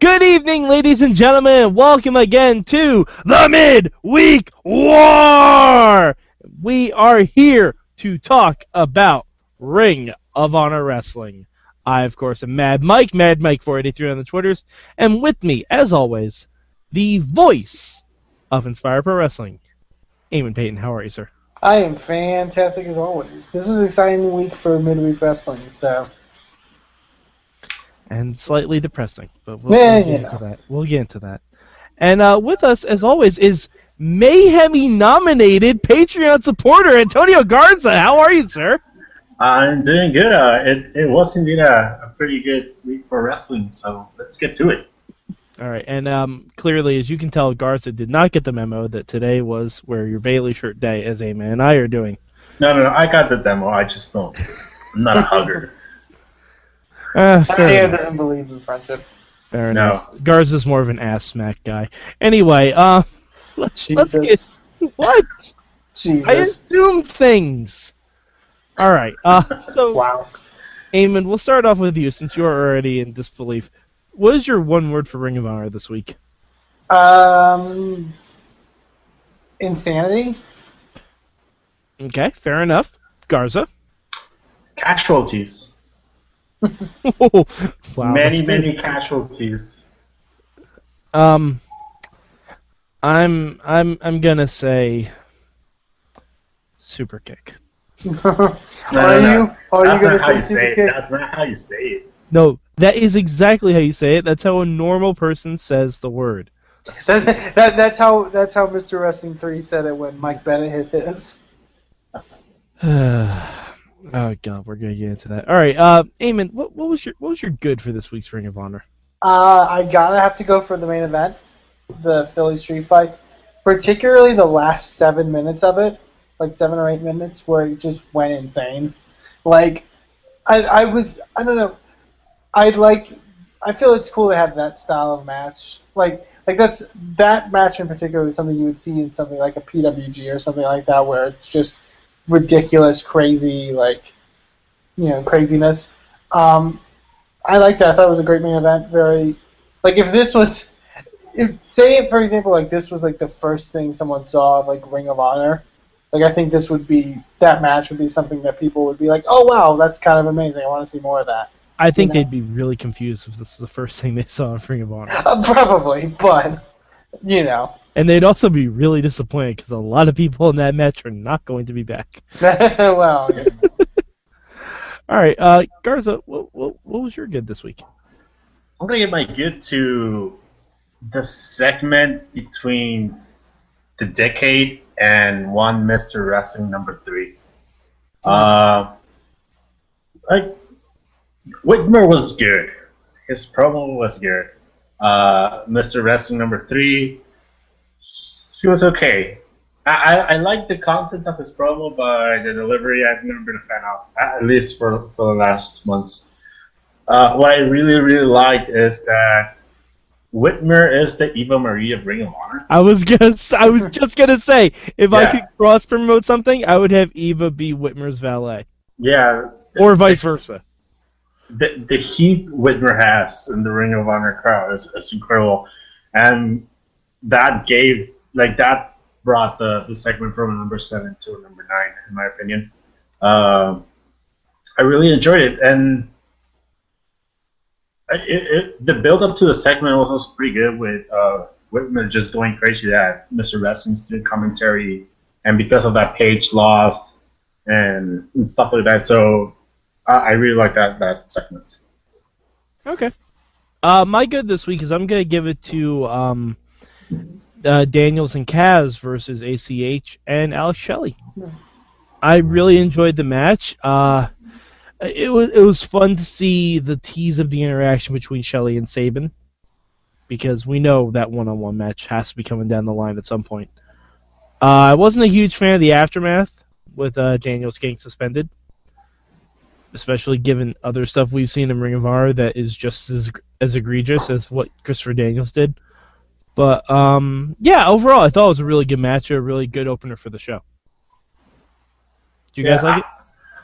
Good evening, ladies and gentlemen. Welcome again to the Midweek War. We are here to talk about Ring of Honor Wrestling. I, of course, am Mad Mike, Mad Mike 483 on the Twitters, and with me, as always, the voice of Inspire Pro Wrestling, Eamon Payton. How are you, sir? I am fantastic as always. This was an exciting week for midweek wrestling, so and slightly depressing, but we'll, Yeah, we'll get you into that. We'll get into that. And uh, with us, as always, is Mayhemy nominated Patreon supporter Antonio Garza. How are you, sir? I'm doing good. Uh, it, it was indeed a, a pretty good week for wrestling, so let's get to it. All right, and um, clearly, as you can tell, Garza did not get the memo that today was wear your Bailey shirt day, as Eamon and I are doing. No, no, no, I got the demo. I just don't. I'm not a hugger. Uh, fair Tanya enough. doesn't believe in friendship. Fair No. enough. Garza's more of an ass smack guy. Anyway, uh, let's let's get what Jesus. I Jesus. assume things. All right. Uh, so Wow. Eamon, we'll start off with you since you're already in disbelief. What is your one word for Ring of Honor this week? Um, insanity. Okay, fair enough. Garza. Casualties. wow, many, many casualties. Um, I'm I'm I'm gonna say super kick. are No, no, no. you? Are That's you gonna not how say you say super it. kick? That's not how you say it. No, that is exactly how you say it. That's how a normal person says the word. That, that, that's how that's how Mr. Wrestling Three said it when Mike Bennett hit his. oh god, we're gonna get into that. All right, uh, Eamon, what what was your what was your good for this week's Ring of Honor? Uh, I gotta have to go for the main event, the Philly Street Fight, particularly the last seven minutes of it, like seven or eight minutes, where it just went insane. Like, I, I was, I don't know, I'd like, I feel it's cool to have that style of match. Like, like that's that match in particular is something you would see in something like a PWG or something like that, where it's just ridiculous, crazy, like, you know, craziness. Um, I liked that. I thought it was a great main event. Very, like if this was, if say for example like this was like the first thing someone saw of like Ring of Honor, like I think this would be that match would be something that people would be like, oh wow, that's kind of amazing. I want to see more of that. I think You know. they'd be really confused if this was the first thing they saw in Ring of Honor, Uh, probably, but you know, and they'd also be really disappointed because a lot of people in that match are not going to be back. well, you know. All right, uh, Garza, what, what what was your good this week? I'm gonna give my good to the segment between the decade and one Mr. Wrestling number three. Uh, like Whitmer was good. His promo was good. Uh, Mr. Wrestling number three, he was okay. I, I, I like the content of his promo, but the delivery I've never been a fan of, at least for, for the last months. Uh, what I really, really like is that Whitmer is the Eva Marie of Ring of Honor. I was gonna, s- I was just gonna say, if I could cross promote something, I would have Eva be Whitmer's valet, Yeah, or vice versa. The, the heat Whitmer has in the Ring of Honor crowd is, is incredible, and that gave like that brought the, the segment from number seven to number nine, in my opinion. Um, I really enjoyed it, and it, it, the build up to the segment was also pretty good with uh, Whitmer just going crazy that Mr. Wrestling's doing commentary, and because of that, Page lost and, and stuff like that. So I, I really like that that segment. Okay. Uh, my good this week is I'm gonna give it to um, uh, Daniels and Kaz versus ACH and Alex Shelley. I really enjoyed the match. Uh, it was it was fun to see the tease of the interaction between Shelley and Sabin, because we know that one-on-one match has to be coming down the line at some point. Uh, I wasn't a huge fan of the aftermath with uh, Daniels getting suspended especially given other stuff we've seen in Ring of Honor that is just as as egregious as what Christopher Daniels did. But um, yeah, overall, I thought it was a really good match, a really good opener for the show. Do you guys Yeah, like it?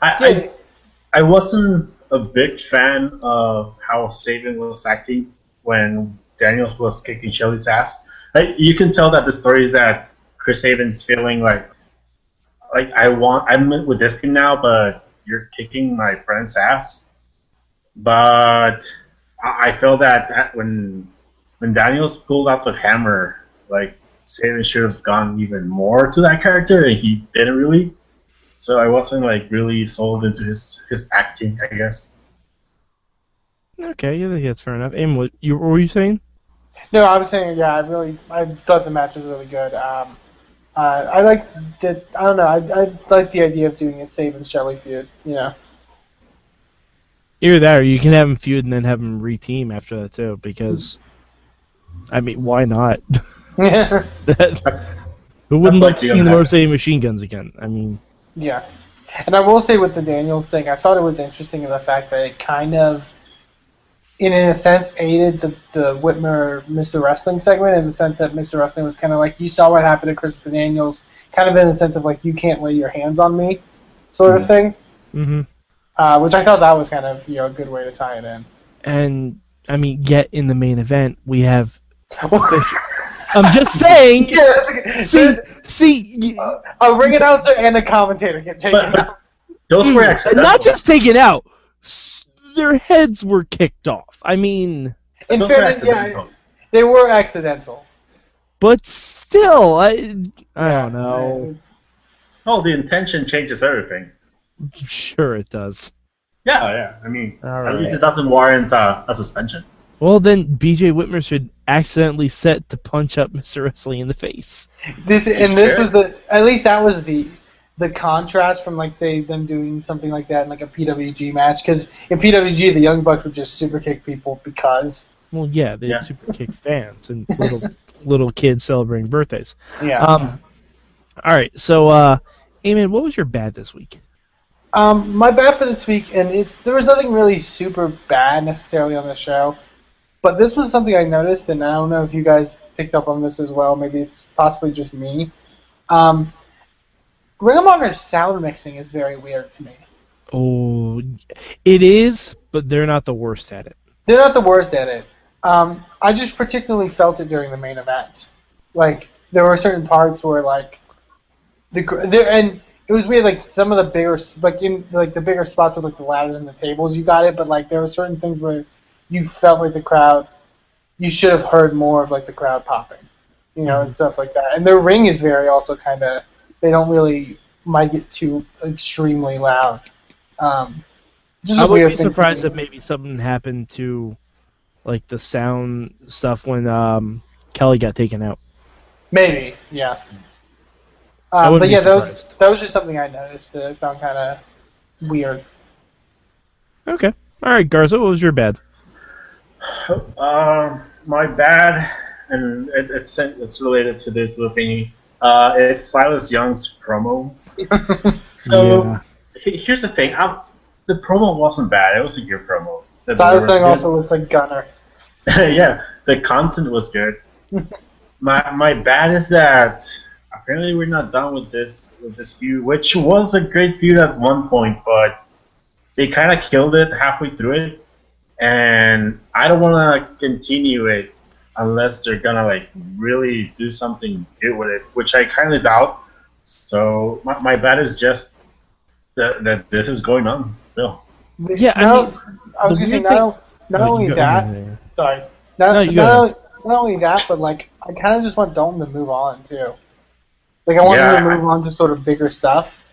I, I, I wasn't a big fan of how Sabin was acting when Daniels was kicking Shelley's ass. Like you can tell that the story is that Chris Sabin's feeling like like I want I'm with this team now, but you're kicking my friend's ass. But I I feel that that when when Daniels pulled out the hammer, like Sabin should have gone even more to that character, and he didn't really. So I wasn't like really sold into his his acting, I guess. Okay, yeah, think that's fair enough. Aim, what you what were you saying? No, I was saying, yeah, I really, I thought the match was really good. Um, uh, I like the, I don't know, I, I like the idea of doing it Sabin Shelley feud. You know, Either that, or you can have them feud and then have them reteam after that too. Because, I mean, why not? yeah, That- Who wouldn't like like to the see other- Motor City machine guns again? I mean, yeah. And I will say with the Daniels thing, I thought it was interesting in the fact that it kind of, in, in a sense, aided the the Whitmer Mr. Wrestling segment in the sense that Mr. Wrestling was kind of like you saw what happened to Christopher Daniels, kind of in the sense of like you can't lay your hands on me, sort of thing. hmm Uh, which I thought that was kind of you know a good way to tie it in. and I mean, yet in the main event we have. I'm just saying. Yeah, that's a See, good. see, y- A ring announcer and a commentator get taken But, out. but those were Mm, accidental. not just taken out. S- Their heads were kicked off. I mean, In those were fairness, yeah, they were accidental. but still, I I don't know. Oh, the intention changes everything. Sure, it does. Yeah, yeah. I mean, All at least it doesn't warrant uh, a suspension. Well, then BJ Whitmer should accidentally set to punch up Mr. Wrestling in the face. This and this Sure. was the at least that was the the contrast from like say them doing something like that in like a PWG match because in PWG the Young Bucks would just super kick people because Well, yeah, they Yeah. super kick fans and little little kids celebrating birthdays. yeah. Um, all right, so uh, Eamon, what was your bad this week? Um, my bad for this week, and it's there was nothing really super bad necessarily on the show, but this was something I noticed, and I don't know if you guys picked up on this as well. Maybe it's possibly just me. Um, Ring of Honor's sound mixing is very weird to me. Oh, it is, but they're not the worst at it. They're not the worst at it. Um, I just particularly felt it during the main event. Like there were certain parts where like the there and it was weird. Like some of the bigger like in like the bigger spots with like the ladders and the tables, you got it. But like there were certain things where you felt like the crowd, you should have heard more of like the crowd popping, you know, and stuff like that. And their ring is very also kind of they don't really might get too extremely loud. Um, just a I would be surprised me. if maybe something happened to, like the sound stuff when um, Kelly got taken out. Maybe, yeah. Um, but be yeah, that was, surprised. that was just something I noticed that I found kind of weird. Okay, all right, Garza, what was your bad? Um, my bad, and it, it's it's related to this little thingy. Uh, it's Silas Young's promo. So Yeah. here's the thing. i the promo wasn't bad. It was a good promo. The- Silas thing also looks like Gunner. yeah, the content was good. my my bad is that apparently we're not done with this with this feud, which was a great feud at one point, but they kind of killed it halfway through it, and I don't want to continue it unless they're gonna like really do something good with it, which I kind of doubt. So my, my bad is just that, that this is going on still. Yeah, I no, mean, I was the gonna say weird not, not Oh, only that. yeah. Sorry, not, No, not, only, not only that, but like I kind of just want Dalton to move on too. Like I want him to move on to sort of bigger stuff.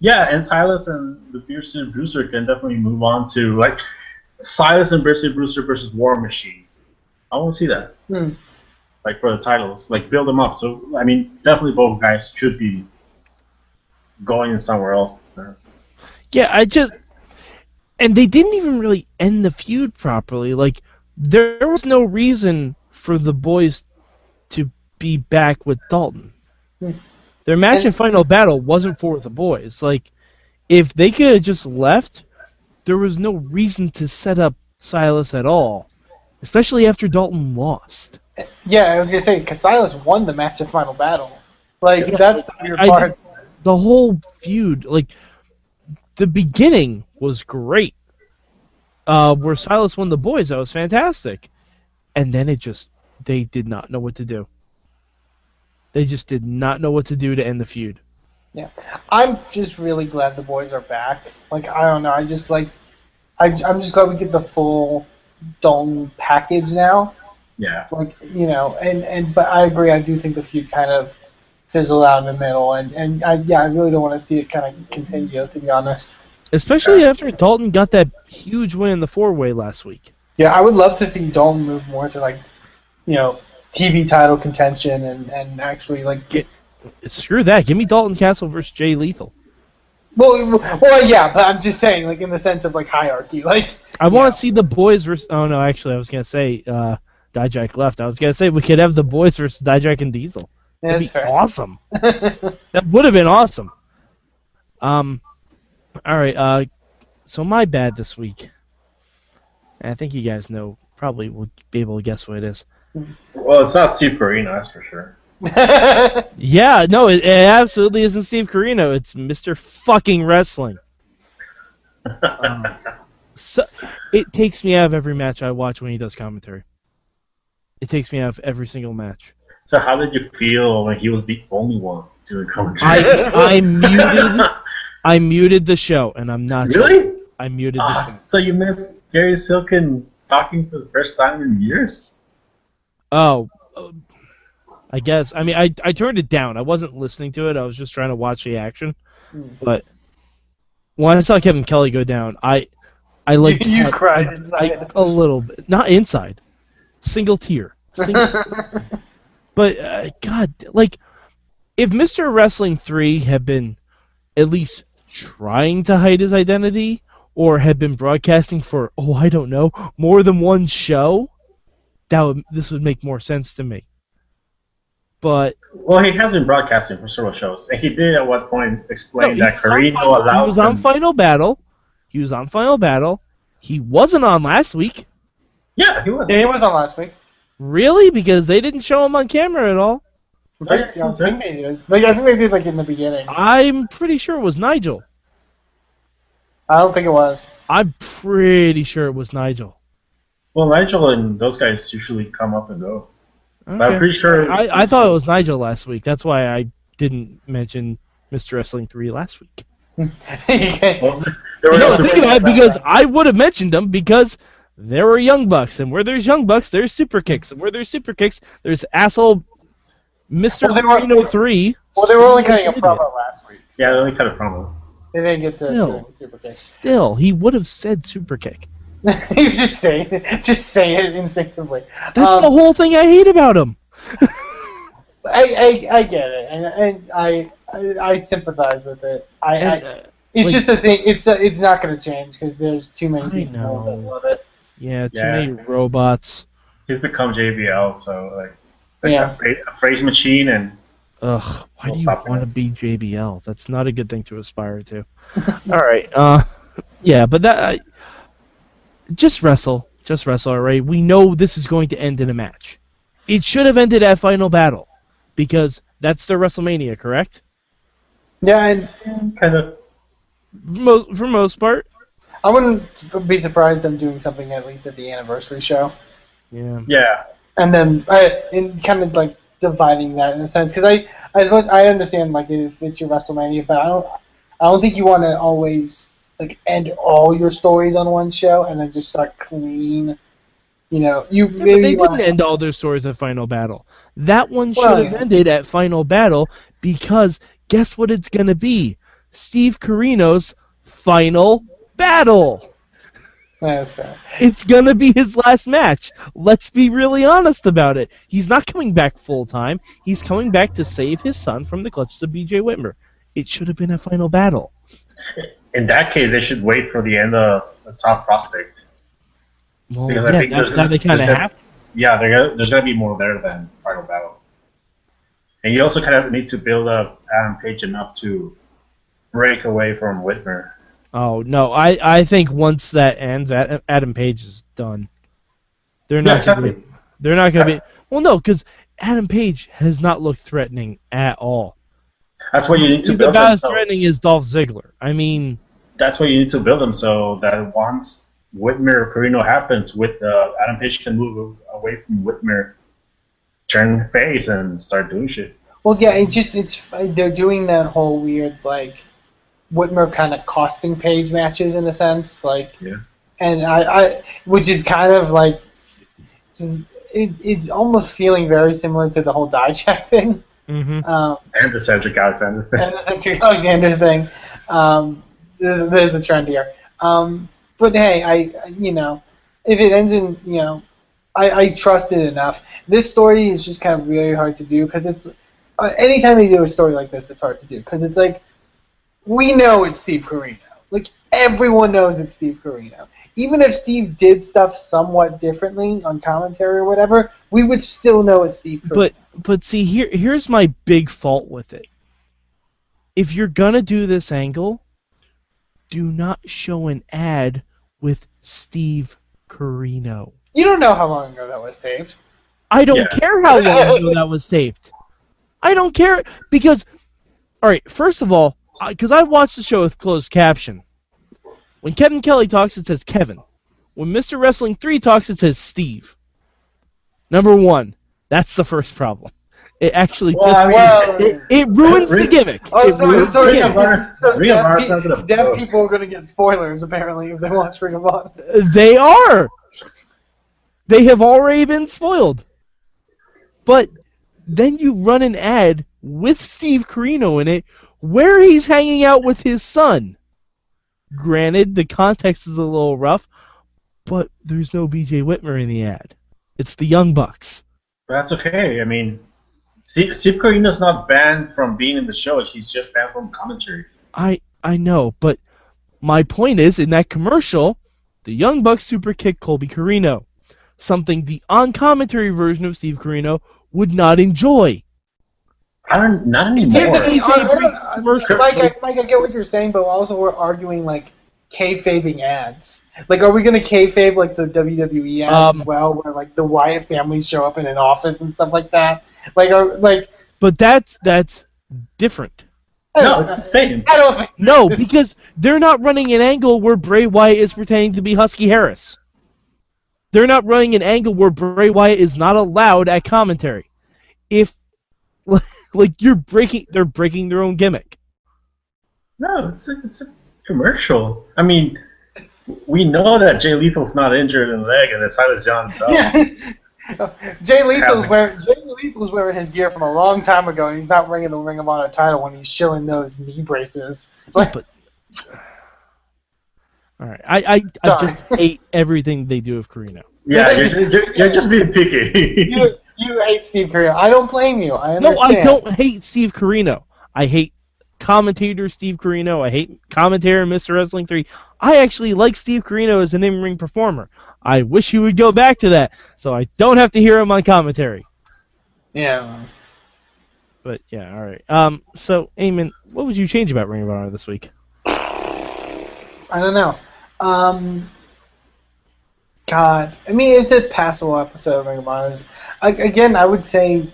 Yeah, and Silas and the Beer City Bruiser can definitely move on to like Silas and Beer City Bruiser versus War Machine. I want to see that, Hmm. like for the titles, like build them up. So I mean, definitely both guys should be going somewhere else. Yeah, I just and they didn't even really end the feud properly. Like there was no reason for the boys to be back with Dalton. Hmm. Their match And- and final battle wasn't for the boys. Like if they could have just left, there was no reason to set up Silas at all, especially after Dalton lost. Yeah, I was gonna say because Silas won the match at Final Battle. Like Yeah, that's the weird I- part. The whole feud, like the beginning was great. Uh, where Silas won the boys, that was fantastic. and then it just they did not know what to do. They just did not know what to do to end the feud. Yeah, I'm just really glad the boys are back. Like I don't know, I just like, I, I'm just glad we get the full Dalton package now. Yeah. Like you know, and and but I agree. I do think the feud kind of fizzled out in the middle, and and I, yeah, I really don't want to see it kind of continue. To be honest. Especially after Dalton got that huge win in the four way last week. Yeah, I would love to see Dalton move more to like, you know, TV title contention and and actually like get. Screw that. Give me Dalton Castle versus Jay Lethal. Well, well, yeah, but I'm just saying, like in the sense of like hierarchy, like I want Yeah. to see the boys versus. Oh no, actually, I was gonna say uh, Dijak left. I was gonna say we could have the boys versus Dijak and Diesel. yeah, That'd that's be fair. awesome. That would have been awesome. Um, all right. Uh, so my bad this week. I think you guys know. Probably will be able to guess what it is. Well, it's not Steve Corino, that's for sure. Yeah, no, it, it absolutely isn't Steve Corino. It's Mr. Fucking Wrestling. So it takes me out of every match I watch when he does commentary. It takes me out of every single match. so how did you feel when he was the only one doing commentary? I muted I muted the show, and I'm not really? I muted the show. so you missed Gary Silkin talking for the first time in years? Oh, uh, I guess. I mean, I I turned it down. I wasn't listening to it. I was just trying to watch the action. Hmm. But when I saw Kevin Kelly go down, I I like You I- cried I- inside. I- a little bit, not inside, single tear. Single, but uh, God, like if Mr. Wrestling three had been at least trying to hide his identity, or had been broadcasting for oh I don't know more than one show, that would this would make more sense to me. But Well, he has been broadcasting for several shows, and he did at one point explain No, that he was on Corino Final- allowed He was on him- Final Battle. He was on Final Battle. He wasn't on last week. Yeah, he was. yeah, he was on last week. Really? Because they didn't show him on camera at all. Like, Yeah, I he think was. they did. Like I think they did like in the beginning. I'm pretty sure it was Nigel. I don't think it was. I'm pretty sure it was Nigel. Well, Nigel and those guys usually come up and go. But I'm pretty sure. I, I thought it was Nigel last week. That's why I didn't mention Mr. Wrestling 3 last week. Well, there No, also- think about it because I would have mentioned them because there were Young Bucks, and where there's Young Bucks, there's Super Kicks, and where there's Super Kicks, there's asshole Mr. Well, were- Reno 3. well, they were only cutting a promo last week. yeah, they only cut a promo. They didn't get to Still. super kick. Still, he would have said Super Kick. you just say it. Just say it instinctively. That's Um, the whole thing I hate about him. I, I, I get it, and, and I, I I sympathize with it. I, And, I uh, it's like- just a thing. It's uh it's not going to change because there's too many I people know. that love it. yeah, too Yeah. many robots. He's become JBL, so like, like Yeah. a, a phrase machine, and Ugh, why We'll do you want to be JBL? That's not a good thing to aspire to. All right. Uh, yeah, but that I, just wrestle, just wrestle. All right. We know this is going to end in a match. It should have ended at Final Battle, because that's the WrestleMania, correct? Yeah, and kind of. Most, for most part. I wouldn't be surprised them doing something at least at the anniversary show, Yeah. Yeah, and then uh, in kind of like dividing that in a sense because I I suppose I understand like if it's your WrestleMania, but I don't I don't think you want to always like end all your stories on one show and then just start clean. You know, you Yeah, maybe they you didn't end all their stories at Final Battle. That one should Well, have yeah. ended at Final Battle because guess what it's gonna be? Steve Corino's Final Battle. That's fair. It's gonna be his last match. Let's be really honest about it. He's not coming back full time. He's coming back to save his son from the clutches of B.J. Whitmer. It should have been a Final Battle. in that case, they should wait for the end of the top prospect. Well, Because I yeah, think that's there's- they kind of have. Yeah, there's gonna be more there than Final Battle. And you also kind of need to build up Adam Page enough to break away from Whitmer. Oh no, I I think once that ends, Adam Page is done. They're Yeah, not. exactly. Gonna be, they're not gonna be. Well, no, because Adam Page has not looked threatening at all. That's what you need to He's build about them. as So, threatening as Dolph Ziggler. I mean, that's what you need to build them so that once Whitmer or Corino happens, with uh, Adam Page can move away from Whitmer, turn face and start doing shit. Well, yeah, it's just it's they're doing that whole weird like Whitmer kind of costing page matches in a sense, like Yeah. and I, I which is kind of like it, it's almost feeling very similar to the whole Dijak thing. Mm-hmm. Um, And the Cedric Alexander thing. and the Cedric Alexander thing. Um, there's, there's a trend here. Um, but hey, I you know, if it ends in you know, I, I trust it enough. This story is just kind of really hard to do because it's uh, anytime they do a story like this, it's hard to do because it's like we know it's Steve Corino. Like everyone knows it's Steve Corino. Even if Steve did stuff somewhat differently on commentary or whatever, we would still know it's Steve Corino. But but see here here's my big fault with it. If you're gonna do this angle, do not show an ad with Steve Corino. you don't know how long ago that was taped. I don't Yeah. care how long ago that was taped. I don't care because, all right. First of all, because I watched the show with closed caption. When Kevin Kelly talks, it says Kevin. When Mr. Wrestling Three talks, it says Steve. Number one, that's the first problem. It actually Well, just I mean, it, it ruins the gimmick. Oh, It so, ruins so, the Ring of gimmick. Honor- so Ring of deaf, pe- deaf people are going to get spoilers apparently if they watch Ring of Honor. They are. They have already been spoiled. But then you run an ad with Steve Corino in it where he's hanging out with his son. Granted, the context is a little rough, but there's no BJ Whitmer in the ad. It's the Young Bucks. That's okay. I mean, Steve, Corino's not banned from being in the show. He's just banned from commentary. I I know, but my point is in that commercial, the Young Bucks super kick Colby Corino, something the on commentary version of Steve Corino would not enjoy. I don't, not Here's the anymore. thing, Kayfabe I- I. Mike, I, Mike, I get what you're saying, but also we're arguing like kayfabing ads. Like, are we gonna kayfabe like the WWE ads Um, as well, where like the Wyatt families show up in an office and stuff like that? Like, are like But that's that's different. No, it's the same. I don't think No, because they're not running an angle where Bray Wyatt is pretending to be Husky Harris. They're not running an angle where Bray Wyatt is not allowed at commentary. If like you're breaking they're breaking their own gimmick. No, it's a, it's a commercial. I mean, we know that Jay Lethal's not injured in the leg, and that Silas John does. Yeah. Jay Lethal's wearing Jay Lethal's wearing his gear from a long time ago, and he's not ringing the Ring of Honor title when he's showing those knee braces. Like, But all right, I I, I just hate everything they do with Corino. Yeah, you're, you're, you're just being picky. You, hate Steve Carell. I don't blame you. I understand. No. I don't hate Steve Corino. I hate commentator Steve Corino. I hate commentator Mr. Wrestling 3. I actually like Steve Corino as an in-ring performer. I wish he would go back to that so I don't have to hear him on commentary. Yeah. But yeah, all right. Um, so Eamon, what would you change about Ring of Honor this week? I don't know. Um, God, I mean, it's a passable episode of Ring of Honor. Again, I would say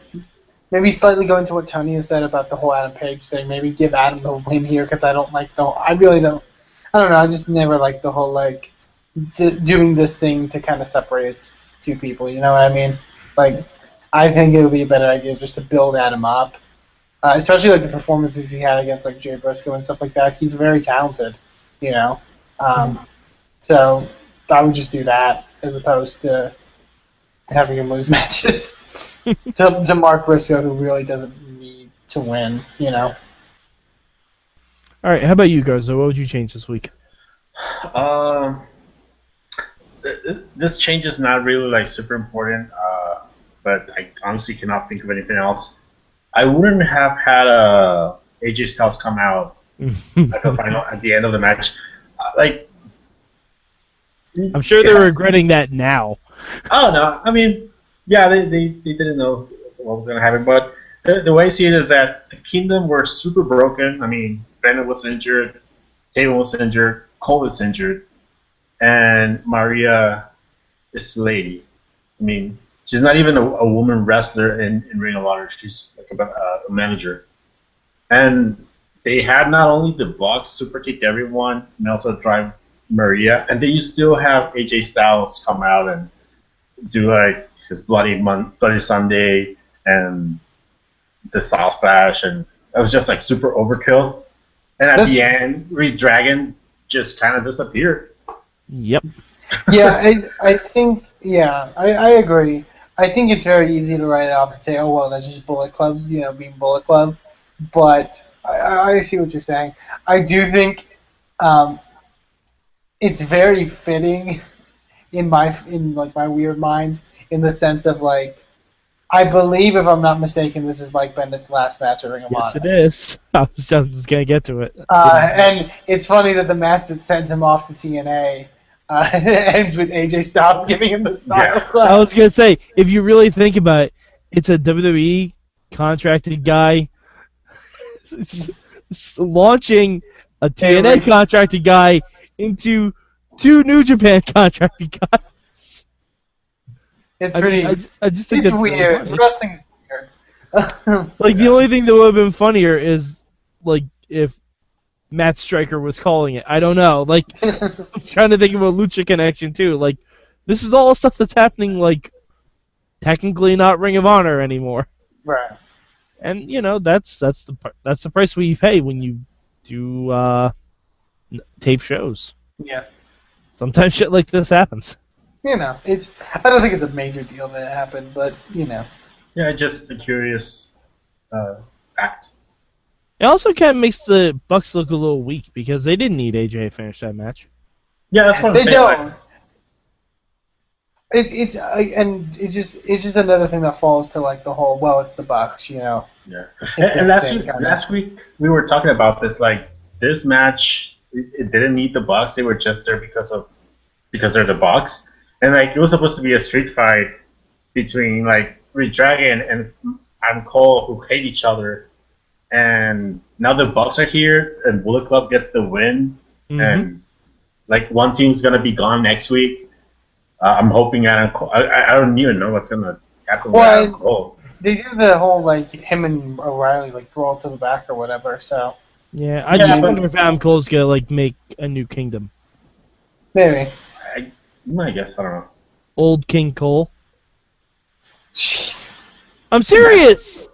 maybe slightly go into what Tony said about the whole Adam Page thing. Maybe give Adam the win here because I don't like the. Whole, I really don't. I don't know. I just never liked the whole like d- doing this thing to kind of separate two people. You know what I mean? Like, I think it would be a better idea just to build Adam up, uh, especially like the performances he had against like Jay Briscoe and stuff like that. He's very talented, you know. Um, so I would just do that as opposed to having him lose matches to, to Mark Briscoe, who really doesn't need to win, you know. All right, how about you, Garza? What would you change this week? Um, th- th- this change is not really like super important, uh, but I honestly cannot think of anything else. I wouldn't have had uh, AJ Styles come out at the final at the end of the match. Uh, like, Mm-hmm. I'm sure they're Yes. regretting that now. Oh no, I mean, yeah, they, they, they didn't know what was gonna happen, but the, the way I see it is that the Kingdom were super broken. I mean, Bennett was injured, Taylor was injured, Cole was injured, and Maria is lady. I mean, she's not even a, a woman wrestler in, in Ring of Honor. She's like a, a manager, and they had not only the Bucks super kick everyone and also drive Maria, and then you still have AJ Styles come out and do like his bloody Mon- bloody Sunday and the Styles Clash, and it was just like super overkill. And at the end, Red Dragon just kind of disappeared. Yep. yeah, I, I think yeah, I, I agree. I think it's very easy to write it off and say, oh well, that's just Bullet Club, you know, being Bullet Club. But I, I see what you're saying. I do think um, it's very fitting in my in like my weird mind in the sense of like I believe if I'm not mistaken, this is Mike Bennett's last match at Ring of Honor. Yes, it is. I was just, was gonna get to it. Uh, and it's funny that the match that sends him off to TNA uh, ends with AJ Styles giving him the Styles Yeah. I was gonna say, if you really think about it, it's a WWE contracted guy s- s- launching a TNA contracted guy into two New Japan contracted guys. It's I, pretty. mean, I, j- I just think it's that's weird. Wrestling's weird. Like the only thing that would have been funnier is like if Matt Striker was calling it. I don't know. Like I'm trying to think of a Lucha connection too. Like this is all stuff that's happening. Like technically not Ring of Honor anymore. right. And you know that's that's the that's the price we pay when you do uh, tape shows. Yeah. Sometimes shit like this happens. You know, it's. I don't think it's a major deal that it happened, but you know. Yeah, just a curious uh, fact. It also kind of makes the Bucks look a little weak because they didn't need AJ to finish that match. Yeah, that's what I'm They saying. don't. like, It's it's uh, and it's just it's just another thing that falls to like the whole well it's the Bucks you know Yeah. And, and last week, kinda- last week we were talking about this. Like this match, it, it didn't need the Bucks. They were just there because of because they're the Bucks. And like it was supposed to be a street fight between like Red Dragon and Adam Cole who hate each other. And now the Bucks are here, and Bullet Club gets the win. Mhm. And like one team's gonna be gone next week. Uh, I'm hoping Adam Cole. I, I I don't even know what's gonna happen with Well, Adam Cole. they did the whole like him and O'Reilly like brawl to the back or whatever so Yeah, I Yeah, just but- wonder if Adam Cole's gonna like make a new kingdom. maybe I, I guess I don't know. Old King Cole. jeez I'm serious.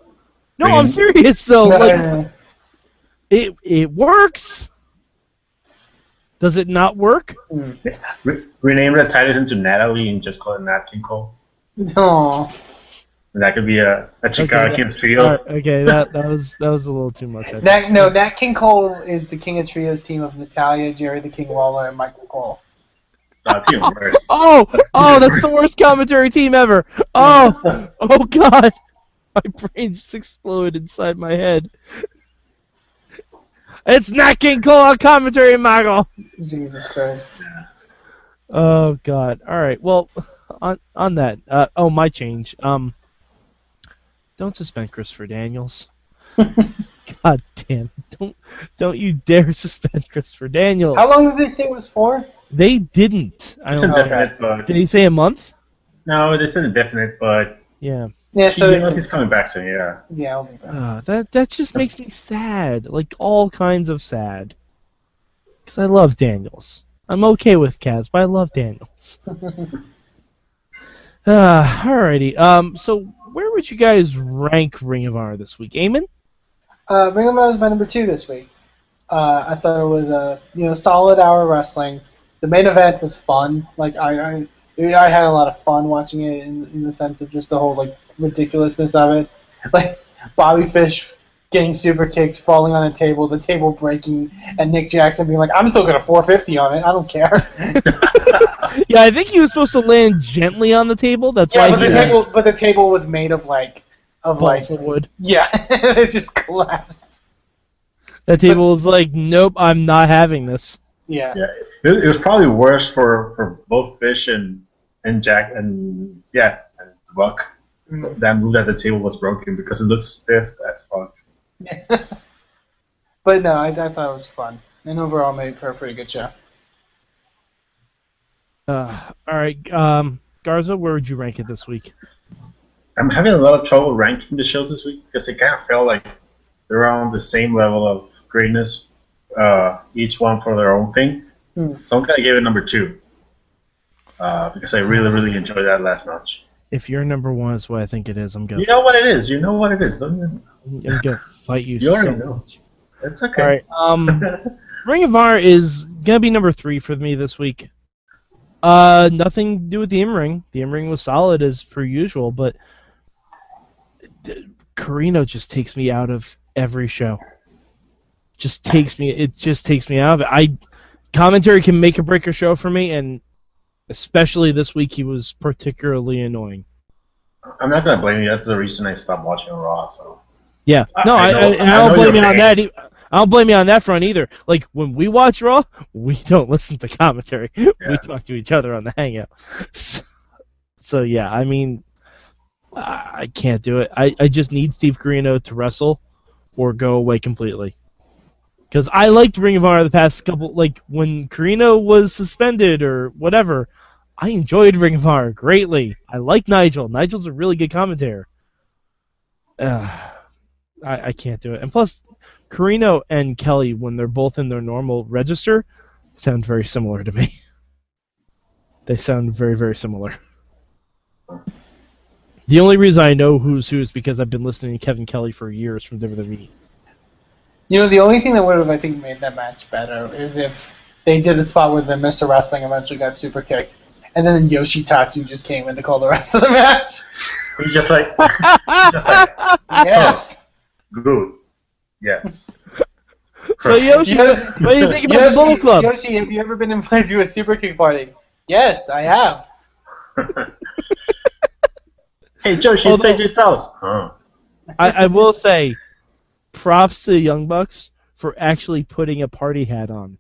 No, I'm serious though. No, Like no, no. it it works. Does it not work? Mm. Re- rename the Titus into Natalie and just call it Nat King Cole. no And that could be a, a Chikara Okay, King that- Trios. Alright, okay, that that was that was a little too much. I think. Nat, no Nat King Cole is the King of Trios team of Natalya Jerry the King Lawler and Michael Cole No, it's. Oh, That's oh, that's the worst commentary team ever. Oh, oh God, my brain just exploded inside my head. It's not King Cole on commentary, Michael. Jesus Christ Oh God. All right. Well, on on that. Uh, oh, my change. Um, don't suspend Christopher Daniels. God damn! Don't don't you dare suspend Christopher Daniels. how long did they say it was for They didn't. I It's don't. indefinite, but Did he say a month? no, it's indefinite, but Yeah. yeah so so he's coming back soon. Yeah, yeah I'll be back. Uh, that that just makes me sad, like all kinds of sad. Because I love Daniels. I'm okay with Kaz, but I love Daniels. Uh, alrighty. Um, so where would you guys rank Ring of Honor this week, Eamon? Uh, Ring of Honor is my number two this week. Uh, I thought it was a you know solid hour of wrestling. The main event was fun. Like I, I, I had a lot of fun watching it in, in the sense of just the whole like ridiculousness of it. Like Bobby Fish getting super kicked, falling on a table, the table breaking, and Nick Jackson being like, "I'm still gonna 450 on it. I don't care." Yeah, I think he was supposed to land gently on the table. That's yeah, why but the he table, but the table was made of like, of like, balsa wood. yeah, it just collapsed. The table was like, nope, I'm not having this. Yeah. yeah. It, it was probably worse for, for both Fish and and Jack and yeah and Buck. Mm. That move at the table was broken because it looks stiff as fuck. but no, I, I thought it was fun, and overall made for a pretty good show. Uh, all right, um, Garza, where would you rank it this week? I'm having a lot of trouble ranking the shows this week because it kind of felt like they're on the same level of greatness, uh, each one for their own thing. Hmm. So I'm gonna give it number two uh, because I really, really enjoyed that last match. If your number one is what I think it is, I'm gonna You know what it is. You know what it is. Don't I'm gonna fight you. You already so know. much. It's okay. All right. Um, Ring of Honor is gonna be number three for me this week. Uh, nothing to do with the in ring. The in ring was solid as per usual, but d- Corino just takes me out of every show. Just takes me. It just takes me out of it. I commentary can make or break a show for me, and especially this week, he was particularly annoying. I'm not gonna blame you. That's the reason I stopped watching Raw. So Yeah, no, I I, know- I, and I don't blame you on that. I don't blame you on that front either. Like when we watch Raw, we don't listen to commentary. We talk to each other on the Hangout. So, so yeah, I mean, I, I can't do it. I, I just need Steve Corino to wrestle or go away completely. Because I liked Ring of Honor the past couple, like when Corino was suspended or whatever. I enjoyed Ring of Honor greatly. I like Nigel. Nigel's a really good commentator. Uh, I, I can't do it. And plus, Corino and Kelly, when they're both in their normal register, sound very similar to me. they sound very, very similar. The only reason I know who's who is because I've been listening to Kevin Kelly for years from WWE. You know, the only thing that would have, I think, made that match better is if they did a spot where the Mr. Wrestling eventually got super kicked, and then Yoshitatsu just came in to call the rest of the match. he's just like, he's just like, Yes. Oh. Good. Yes. So Yoshi, Yoshi- what do you think about the Bullet Club? Yoshi, have you ever been invited to a super kick party? Yes, I have. hey, Joshi, Although- inside yourselves. Huh. I, I will say, props to the Young Bucks for actually putting a party hat on.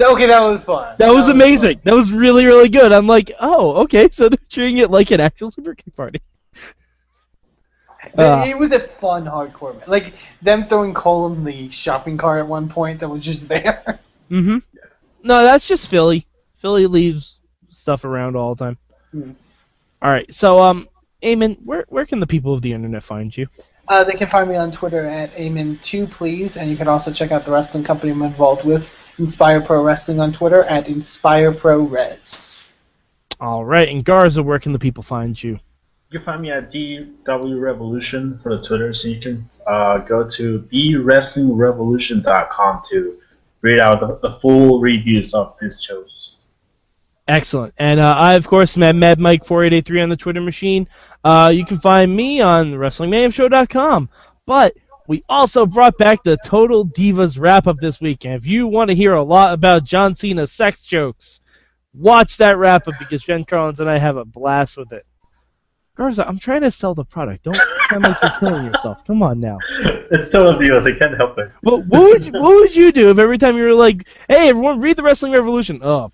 Okay, that was fun. That was fun. amazing. That was really, really good. I'm like, oh, okay, so they're treating it like an actual super kick party. Uh. it was a fun hardcore match. Like them throwing Cole in the shopping cart at one point that was just there. Mm-hmm. No, that's just Philly. Philly leaves stuff around all the time. Hmm. All right, so um, Eamon, where where can the people of the internet find you? Uh, they can find me on Twitter at Amen2 please, and you can also check out the wrestling company I'm involved with, Inspire Pro Wrestling on Twitter at Inspire Pro Res. All right, and Garza, where can the people find you? You can find me at DW Revolution for the Twitter, so you can uh, go to TheWrestlingRevolution.com to read out the, the full reviews of these shows. Excellent. And uh, I, of course, am at Mad Mike 4883 on the Twitter machine. Uh, you can find me on WrestlingMayhemShow.com. But we also brought back the Total Divas wrap up this week. And if you want to hear a lot about John Cena's sex jokes, watch that wrap up because Jen Carlins and I have a blast with it. Garza, I'm trying to sell the product. Don't sound like you're killing yourself. Come on now. It's total deals. I can't help it. What, what would you, what would you do if every time you were like, "Hey, everyone, read the Wrestling Revolution"? Oh,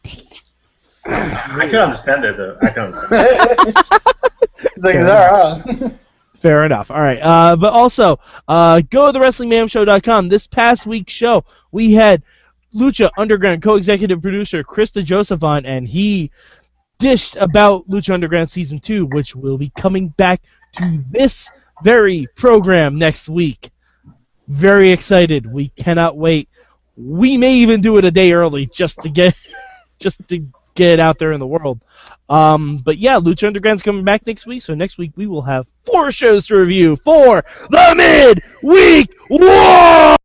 I can understand it, though. I can understand it. it's like, Fair they're. Fair enough. All right. Uh, but also, uh, go to the WrestlingMayhemShow.com. This past week's show, we had Lucha Underground co-executive producer Chris DeJoseph on, and he dished about Lucha Underground Season 2, which will be coming back to this very program next week. Very excited. We cannot wait. We may even do it a day early just to get just to get it out there in the world. Um, but yeah, Lucha Underground's coming back next week, so next week we will have four shows to review for the Mid Week War.